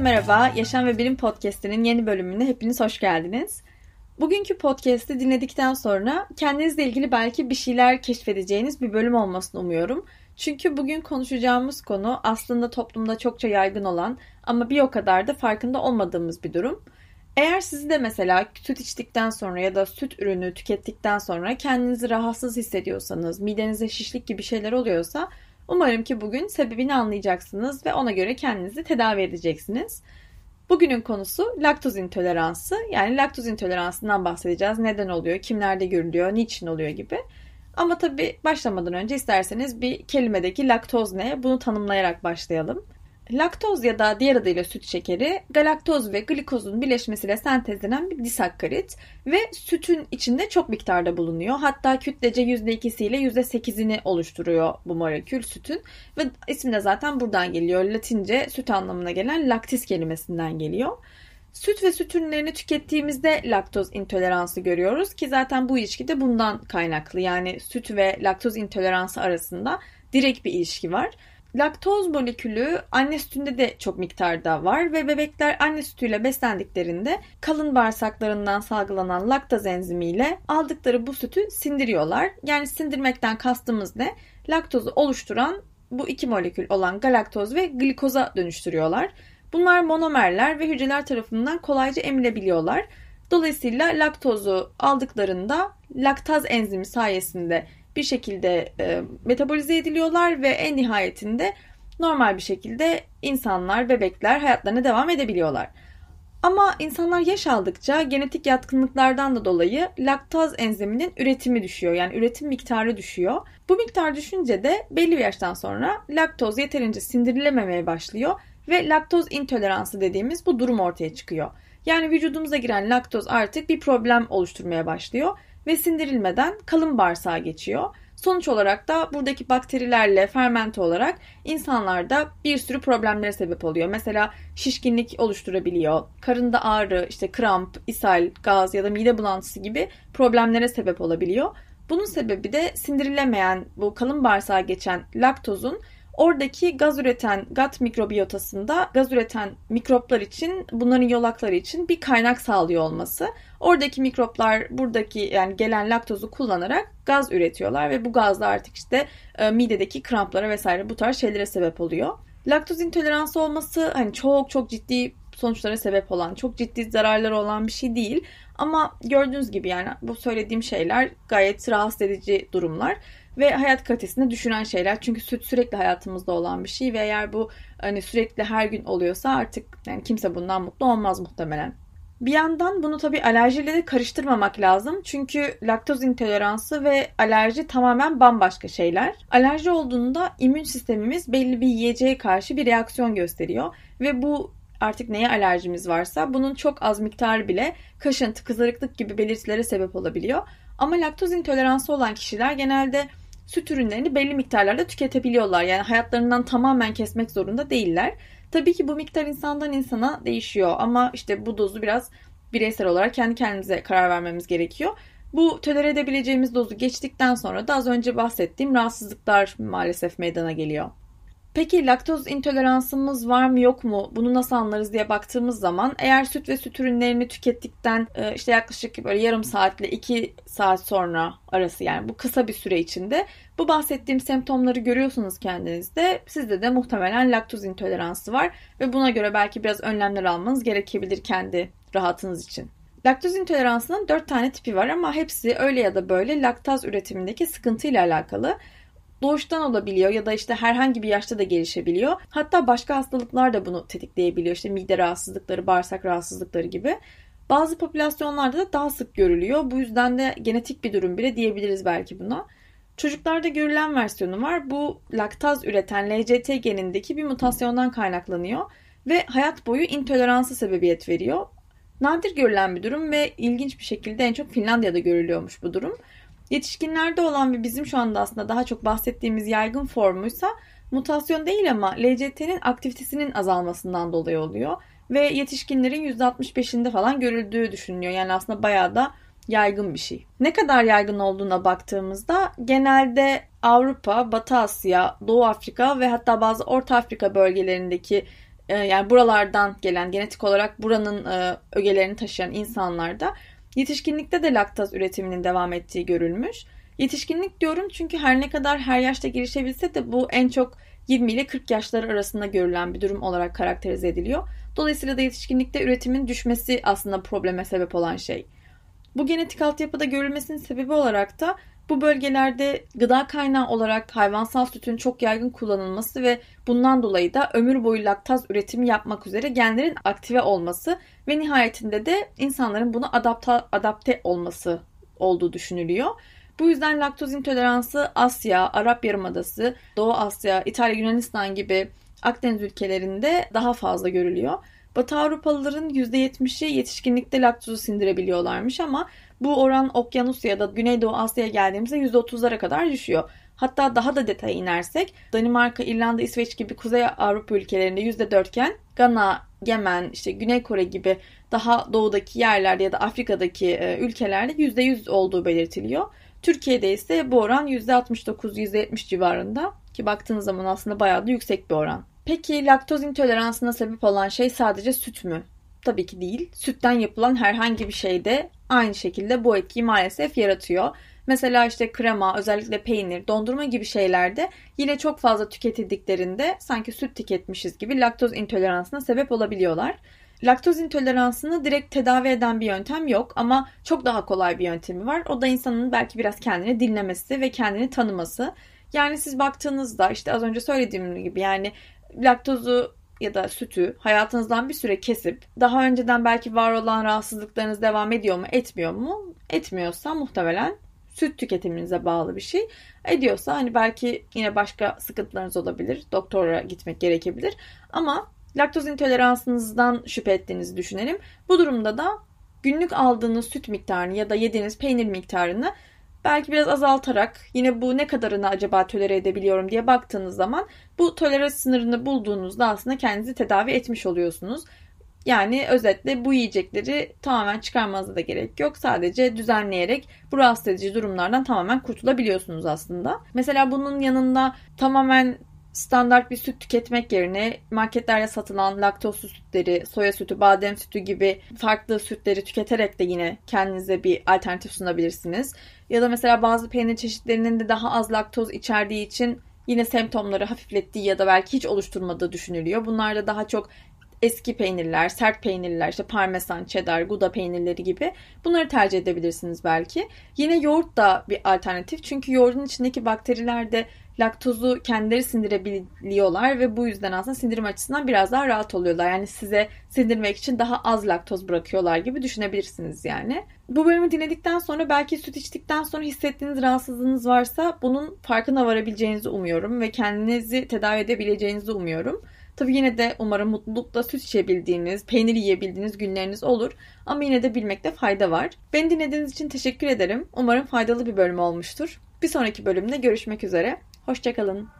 Merhaba. Yaşam ve Bilim Podcast'inin yeni bölümüne hepiniz hoş geldiniz. Bugünkü podcast'i dinledikten sonra kendinizle ilgili belki bir şeyler keşfedeceğiniz bir bölüm olmasını umuyorum. Çünkü bugün konuşacağımız konu aslında toplumda çokça yaygın olan ama bir o kadar da farkında olmadığımız bir durum. Eğer siz de mesela süt içtikten sonra ya da süt ürünü tükettikten sonra kendinizi rahatsız hissediyorsanız, midenize şişlik gibi şeyler oluyorsa umarım ki bugün sebebini anlayacaksınız ve ona göre kendinizi tedavi edeceksiniz. Bugünün konusu laktoz intoleransı. Yani laktoz intoleransından bahsedeceğiz. Neden oluyor, kimlerde görülüyor, niçin oluyor gibi. Ama tabii başlamadan önce isterseniz bir kelimedeki laktoz ne bunu tanımlayarak başlayalım. Laktoz ya da diğer adıyla süt şekeri, galaktoz ve glikozun birleşmesiyle sentezlenen bir disakkarit ve sütün içinde çok miktarda bulunuyor. Hatta kütlece %2'siyle %8'ini oluşturuyor bu molekül sütün ve ismi de zaten buradan geliyor. Latince süt anlamına gelen laktis kelimesinden geliyor. Süt ve süt ürünlerini tükettiğimizde laktoz intoleransı görüyoruz ki zaten bu ilişki de bundan kaynaklı. Yani süt ve laktoz intoleransı arasında direkt bir ilişki var. Laktoz molekülü anne sütünde de çok miktarda var ve bebekler anne sütüyle beslendiklerinde kalın bağırsaklarından salgılanan laktaz enzimiyle aldıkları bu sütü sindiriyorlar. Yani sindirmekten kastımız ne? Laktozu oluşturan bu iki molekül olan galaktoz ve glikoza dönüştürüyorlar. Bunlar monomerler ve hücreler tarafından kolayca emilebiliyorlar. Dolayısıyla laktozu aldıklarında laktaz enzimi sayesinde bir şekilde e, metabolize ediliyorlar ve en nihayetinde normal bir şekilde insanlar, bebekler hayatlarına devam edebiliyorlar. Ama insanlar yaş aldıkça genetik yatkınlıklardan da dolayı laktaz enziminin üretimi düşüyor. Yani üretim miktarı düşüyor. Bu miktar düşünce de belli bir yaştan sonra laktoz yeterince sindirilememeye başlıyor ve laktoz intoleransı dediğimiz bu durum ortaya çıkıyor. Yani vücudumuza giren laktoz artık bir problem oluşturmaya başlıyor ve sindirilmeden kalın bağırsağa geçiyor. Sonuç olarak da buradaki bakterilerle fermente olarak insanlarda bir sürü problemlere sebep oluyor. Mesela şişkinlik oluşturabiliyor, karında ağrı, işte kramp, ishal, gaz ya da mide bulantısı gibi problemlere sebep olabiliyor. Bunun sebebi de sindirilemeyen bu kalın bağırsağa geçen laktozun Oradaki gaz üreten gut mikrobiyotasında gaz üreten mikroplar için bunların yolakları için bir kaynak sağlıyor olması. Oradaki mikroplar buradaki yani gelen laktozu kullanarak gaz üretiyorlar ve bu gazla artık işte e, midedeki kramplara vesaire bu tarz şeylere sebep oluyor. Laktoz intoleransı olması hani çok çok ciddi sonuçlara sebep olan, çok ciddi zararları olan bir şey değil. Ama gördüğünüz gibi yani bu söylediğim şeyler gayet rahatsız edici durumlar ve hayat kalitesini düşüren şeyler. Çünkü süt sürekli hayatımızda olan bir şey ve eğer bu hani sürekli her gün oluyorsa artık yani kimse bundan mutlu olmaz muhtemelen. Bir yandan bunu tabii alerjiyle de karıştırmamak lazım. Çünkü laktoz intoleransı ve alerji tamamen bambaşka şeyler. Alerji olduğunda immün sistemimiz belli bir yiyeceğe karşı bir reaksiyon gösteriyor. Ve bu artık neye alerjimiz varsa bunun çok az miktarı bile kaşıntı, kızarıklık gibi belirtilere sebep olabiliyor. Ama laktoz intoleransı olan kişiler genelde süt ürünlerini belli miktarlarda tüketebiliyorlar. Yani hayatlarından tamamen kesmek zorunda değiller. Tabii ki bu miktar insandan insana değişiyor ama işte bu dozu biraz bireysel olarak kendi kendimize karar vermemiz gerekiyor. Bu tolere edebileceğimiz dozu geçtikten sonra da az önce bahsettiğim rahatsızlıklar maalesef meydana geliyor. Peki laktoz intoleransımız var mı yok mu? Bunu nasıl anlarız diye baktığımız zaman eğer süt ve süt ürünlerini tükettikten e, işte yaklaşık böyle yarım saatle iki saat sonra arası yani bu kısa bir süre içinde bu bahsettiğim semptomları görüyorsunuz kendinizde. Sizde de muhtemelen laktoz intoleransı var ve buna göre belki biraz önlemler almanız gerekebilir kendi rahatınız için. Laktoz intoleransının 4 tane tipi var ama hepsi öyle ya da böyle laktaz üretimindeki sıkıntıyla alakalı doğuştan olabiliyor ya da işte herhangi bir yaşta da gelişebiliyor. Hatta başka hastalıklar da bunu tetikleyebiliyor. İşte mide rahatsızlıkları, bağırsak rahatsızlıkları gibi. Bazı popülasyonlarda da daha sık görülüyor. Bu yüzden de genetik bir durum bile diyebiliriz belki buna. Çocuklarda görülen versiyonu var. Bu laktaz üreten LCT genindeki bir mutasyondan kaynaklanıyor ve hayat boyu intoleransı sebebiyet veriyor. Nadir görülen bir durum ve ilginç bir şekilde en çok Finlandiya'da görülüyormuş bu durum. Yetişkinlerde olan ve bizim şu anda aslında daha çok bahsettiğimiz yaygın formuysa mutasyon değil ama LCT'nin aktivitesinin azalmasından dolayı oluyor. Ve yetişkinlerin %65'inde falan görüldüğü düşünülüyor. Yani aslında bayağı da yaygın bir şey. Ne kadar yaygın olduğuna baktığımızda genelde Avrupa, Batı Asya, Doğu Afrika ve hatta bazı Orta Afrika bölgelerindeki e, yani buralardan gelen genetik olarak buranın e, ögelerini taşıyan insanlarda yetişkinlikte de laktaz üretiminin devam ettiği görülmüş. Yetişkinlik diyorum çünkü her ne kadar her yaşta gelişebilse de bu en çok 20 ile 40 yaşları arasında görülen bir durum olarak karakterize ediliyor. Dolayısıyla da yetişkinlikte üretimin düşmesi aslında probleme sebep olan şey. Bu genetik altyapıda görülmesinin sebebi olarak da bu bölgelerde gıda kaynağı olarak hayvansal sütün çok yaygın kullanılması ve bundan dolayı da ömür boyu laktaz üretimi yapmak üzere genlerin aktive olması ve nihayetinde de insanların buna adapte, adapte olması olduğu düşünülüyor. Bu yüzden laktoz intoleransı Asya, Arap Yarımadası, Doğu Asya, İtalya, Yunanistan gibi Akdeniz ülkelerinde daha fazla görülüyor. Batı Avrupalıların %70'i yetişkinlikte laktozu sindirebiliyorlarmış ama bu oran Okyanusya ya da Güneydoğu Asya'ya geldiğimizde %30'lara kadar düşüyor. Hatta daha da detaya inersek Danimarka, İrlanda, İsveç gibi Kuzey Avrupa ülkelerinde %4 iken Gana, Yemen, işte Güney Kore gibi daha doğudaki yerlerde ya da Afrika'daki e, ülkelerde %100 olduğu belirtiliyor. Türkiye'de ise bu oran %69-%70 civarında ki baktığınız zaman aslında bayağı da yüksek bir oran. Peki laktoz intoleransına sebep olan şey sadece süt mü? Tabii ki değil. Sütten yapılan herhangi bir şey de aynı şekilde bu etkiyi maalesef yaratıyor. Mesela işte krema, özellikle peynir, dondurma gibi şeylerde yine çok fazla tüketildiklerinde sanki süt tüketmişiz gibi laktoz intoleransına sebep olabiliyorlar. Laktoz intoleransını direkt tedavi eden bir yöntem yok ama çok daha kolay bir yöntemi var. O da insanın belki biraz kendini dinlemesi ve kendini tanıması. Yani siz baktığınızda işte az önce söylediğim gibi yani laktozu ya da sütü hayatınızdan bir süre kesip daha önceden belki var olan rahatsızlıklarınız devam ediyor mu etmiyor mu? Etmiyorsa muhtemelen süt tüketiminize bağlı bir şey. Ediyorsa hani belki yine başka sıkıntılarınız olabilir. Doktora gitmek gerekebilir. Ama laktoz intoleransınızdan şüphe ettiğinizi düşünelim. Bu durumda da günlük aldığınız süt miktarını ya da yediğiniz peynir miktarını belki biraz azaltarak yine bu ne kadarını acaba tolere edebiliyorum diye baktığınız zaman bu tolere sınırını bulduğunuzda aslında kendinizi tedavi etmiş oluyorsunuz. Yani özetle bu yiyecekleri tamamen çıkarmanıza da gerek yok. Sadece düzenleyerek bu rahatsız edici durumlardan tamamen kurtulabiliyorsunuz aslında. Mesela bunun yanında tamamen standart bir süt tüketmek yerine marketlerde satılan laktozlu sütleri, soya sütü, badem sütü gibi farklı sütleri tüketerek de yine kendinize bir alternatif sunabilirsiniz. Ya da mesela bazı peynir çeşitlerinin de daha az laktoz içerdiği için yine semptomları hafiflettiği ya da belki hiç oluşturmadığı düşünülüyor. Bunlar da daha çok eski peynirler, sert peynirler, işte parmesan, cheddar, gouda peynirleri gibi bunları tercih edebilirsiniz belki. Yine yoğurt da bir alternatif. Çünkü yoğurdun içindeki bakteriler de laktozu kendileri sindirebiliyorlar ve bu yüzden aslında sindirim açısından biraz daha rahat oluyorlar. Yani size sindirmek için daha az laktoz bırakıyorlar gibi düşünebilirsiniz yani. Bu bölümü dinledikten sonra belki süt içtikten sonra hissettiğiniz rahatsızlığınız varsa bunun farkına varabileceğinizi umuyorum ve kendinizi tedavi edebileceğinizi umuyorum. Tabii yine de umarım mutlulukla süt içebildiğiniz, peynir yiyebildiğiniz günleriniz olur. Ama yine de bilmekte fayda var. Beni dinlediğiniz için teşekkür ederim. Umarım faydalı bir bölüm olmuştur. Bir sonraki bölümde görüşmek üzere. Hoşçakalın.